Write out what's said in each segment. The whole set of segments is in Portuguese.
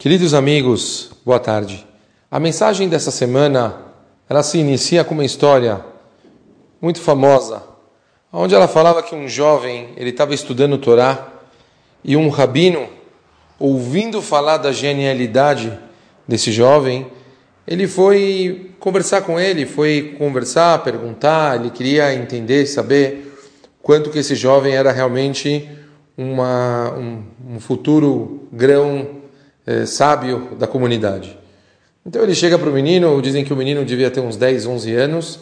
Queridos amigos, boa tarde. A mensagem dessa semana, ela se inicia com uma história muito famosa, onde ela falava que um jovem, ele estava estudando Torá e um rabino, ouvindo falar da genialidade desse jovem, ele foi conversar com ele, foi conversar, perguntar, ele queria entender, saber quanto que esse jovem era realmente uma, um, um futuro grão é, sábio da comunidade. Então ele chega para o menino, dizem que o menino devia ter uns 10, 11 anos,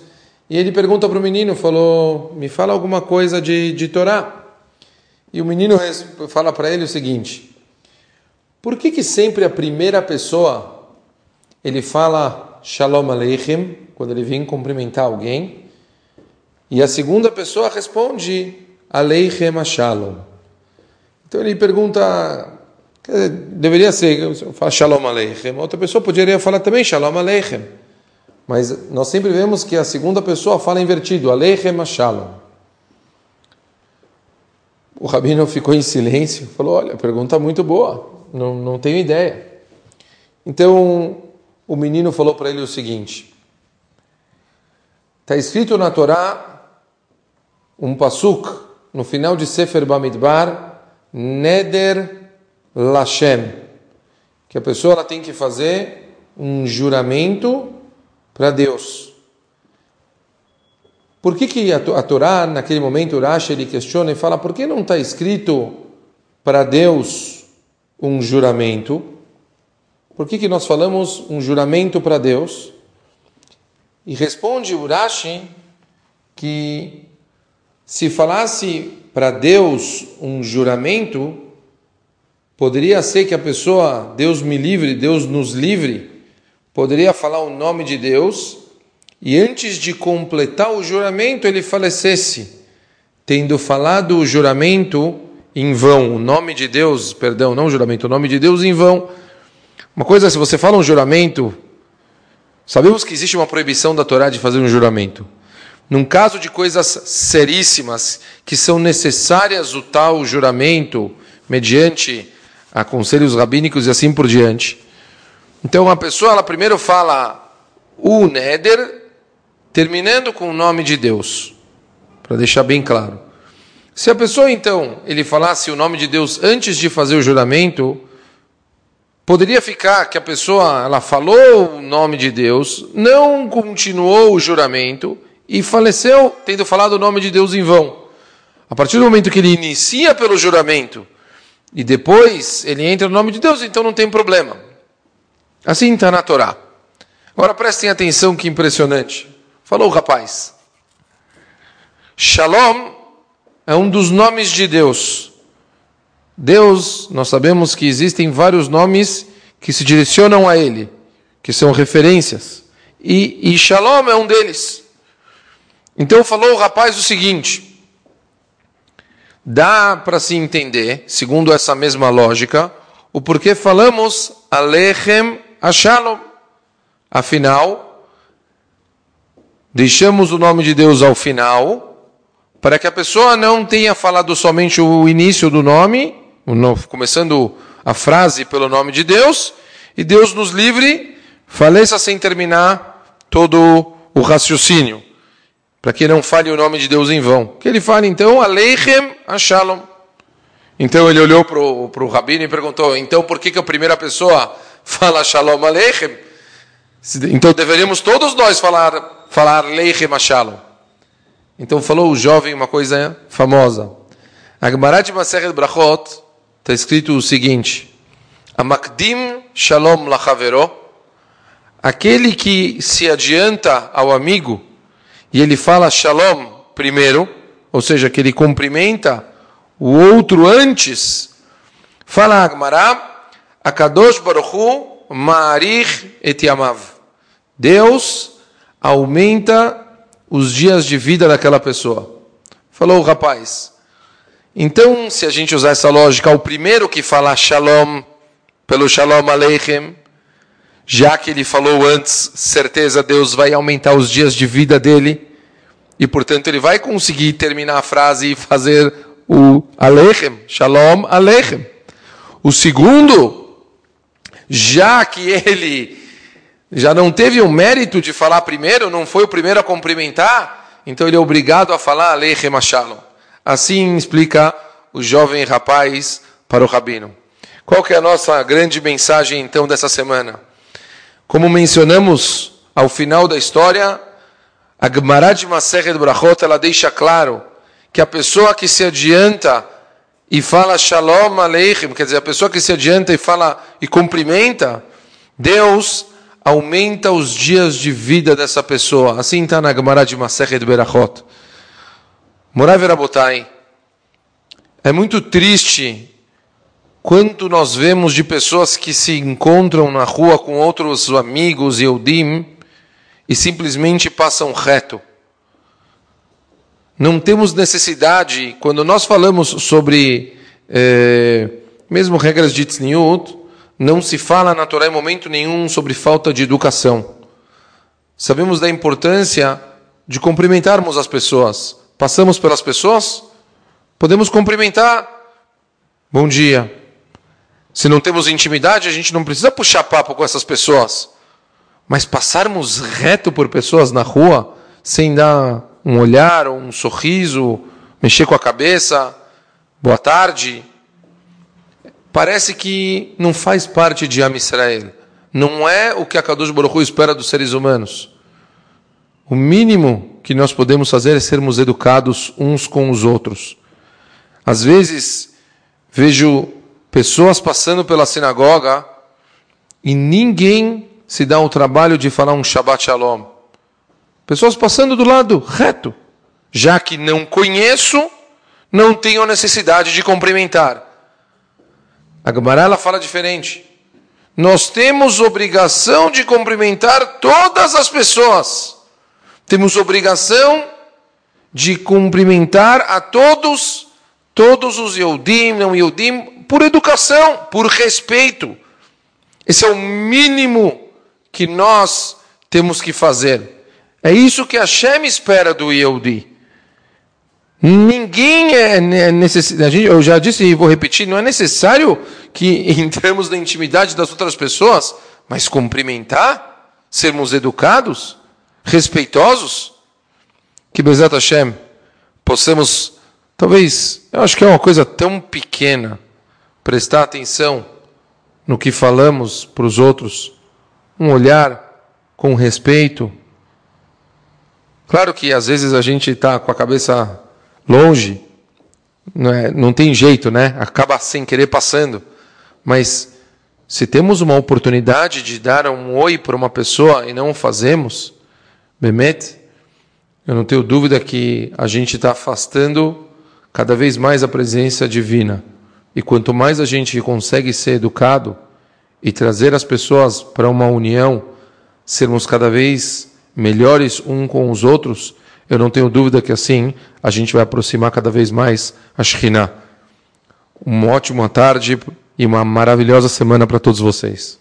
e ele pergunta para o menino, falou, me fala alguma coisa de, de Torá. E o menino fala para ele o seguinte, por que que sempre a primeira pessoa, ele fala Shalom Aleichem, quando ele vem cumprimentar alguém, e a segunda pessoa responde Aleichem Shalom. Então ele pergunta, Deveria ser, fala Shalom Aleichem. Outra pessoa poderia falar também Shalom Aleichem. Mas nós sempre vemos que a segunda pessoa fala invertido, Aleichem Shalom. O rabino ficou em silêncio, falou: Olha, pergunta muito boa, não, não tenho ideia. Então o menino falou para ele o seguinte: Está escrito na Torá um pasuk no final de Sefer Bamidbar, Neder Lashem, que a pessoa tem que fazer um juramento para Deus. Por que, que a, Torá, naquele momento, o Rashi, ele questiona e fala, por que não está escrito para Deus um juramento? Por que, que nós falamos um juramento para Deus? E responde o Rashi que se falasse para Deus um juramento, Poderia ser que a pessoa, Deus me livre, Deus nos livre, poderia falar o nome de Deus e antes de completar o juramento ele falecesse, tendo falado o juramento em vão, o nome de Deus, perdão, não o juramento, o nome de Deus em vão. Uma coisa se você fala um juramento, sabemos que existe uma proibição da Torá de fazer um juramento. Num caso de coisas seríssimas que são necessárias o tal juramento mediante a conselhos rabínicos e assim por diante. Então a pessoa ela primeiro fala o Neder, terminando com o nome de Deus, para deixar bem claro. Se a pessoa então ele falasse o nome de Deus antes de fazer o juramento, poderia ficar que a pessoa ela falou o nome de Deus, não continuou o juramento e faleceu tendo falado o nome de Deus em vão. A partir do momento que ele inicia pelo juramento e depois ele entra no nome de Deus, então não tem problema. Assim está na Torá. Agora prestem atenção que impressionante. Falou o rapaz. Shalom é um dos nomes de Deus. Deus, nós sabemos que existem vários nomes que se direcionam a Ele, que são referências. E, e Shalom é um deles. Então falou o rapaz o seguinte: dá para se entender, segundo essa mesma lógica, o porquê falamos Alechem Ashalom. Afinal, deixamos o nome de Deus ao final, para que a pessoa não tenha falado somente o início do nome, começando a frase pelo nome de Deus, e Deus nos livre, faleça sem terminar todo o raciocínio para que não fale o nome de Deus em vão. Que ele fale então, Aleichem Ashalom. Então ele olhou para o rabino e perguntou: então por que, que a primeira pessoa fala Shalom Aleichem? Então deveríamos todos nós falar, falar Aleichem Ashalom. Então falou o jovem uma coisa famosa. A Gemara de Masechet Brachot está escrito o seguinte: Amakdim Shalom Lachavero, aquele que se adianta ao amigo e ele fala shalom primeiro, ou seja, que ele cumprimenta o outro antes, fala Agmará, Akadosh Baruchu Ma'arich et Yamav. Deus aumenta os dias de vida daquela pessoa. Falou o rapaz. Então, se a gente usar essa lógica, o primeiro que fala shalom, pelo shalom aleichem, já que ele falou antes, certeza Deus vai aumentar os dias de vida dele e portanto ele vai conseguir terminar a frase e fazer o Alechem, Shalom Alechem. O segundo já que ele já não teve o mérito de falar primeiro, não foi o primeiro a cumprimentar, então ele é obrigado a falar Aleichem Shalom. Assim explica o jovem rapaz para o rabino. Qual que é a nossa grande mensagem então dessa semana? Como mencionamos ao final da história, a Gemara de Masechet Brachot, ela deixa claro que a pessoa que se adianta e fala Shalom Aleichem, quer dizer, a pessoa que se adianta e fala e cumprimenta, Deus aumenta os dias de vida dessa pessoa. Assim está na Gemara de Masechet Berachot. Morav é muito triste quanto nós vemos de pessoas que se encontram na rua com outros amigos e Eudim e simplesmente passam reto. Não temos necessidade, quando nós falamos sobre, eh, mesmo regras de Tzniut, não se fala na Torá em momento nenhum sobre falta de educação. Sabemos da importância de cumprimentarmos as pessoas. Passamos pelas pessoas, podemos cumprimentar. Bom dia. Se não temos intimidade, a gente não precisa puxar papo com essas pessoas. Mas passarmos reto por pessoas na rua, sem dar um olhar, um sorriso, mexer com a cabeça, boa tarde, parece que não faz parte de Am Israel. Não é o que a Kadosh Baruch espera dos seres humanos. O mínimo que nós podemos fazer é sermos educados uns com os outros. Às vezes, vejo pessoas passando pela sinagoga e ninguém se dá o trabalho de falar um Shabbat Shalom. Pessoas passando do lado reto. Já que não conheço, não tenho necessidade de cumprimentar. A Gemara ela fala diferente. Nós temos obrigação de cumprimentar todas as pessoas. Temos obrigação de cumprimentar a todos, todos os Yodim, não Yodim, por educação, por respeito. Esse é o mínimo que nós temos que fazer. É isso que a Hashem espera do Yehudi. Ninguém é necessário, eu já disse e vou repetir, não é necessário que entremos na intimidade das outras pessoas, mas cumprimentar, sermos educados, respeitosos, que Bezat Hashem possamos, talvez, eu acho que é uma coisa tão pequena, prestar atenção no que falamos para os outros, um olhar com respeito. Claro que às vezes a gente está com a cabeça longe, não, é, não tem jeito, né? Acaba sem querer passando. Mas se temos uma oportunidade de dar um oi para uma pessoa e não o fazemos, Bemet, eu não tenho dúvida que a gente está afastando cada vez mais a presença divina. E quanto mais a gente consegue ser educado e trazer as pessoas para uma união, sermos cada vez melhores um com os outros, eu não tenho dúvida que assim a gente vai aproximar cada vez mais a Shekhinah. Uma ótima tarde e uma maravilhosa semana para todos vocês.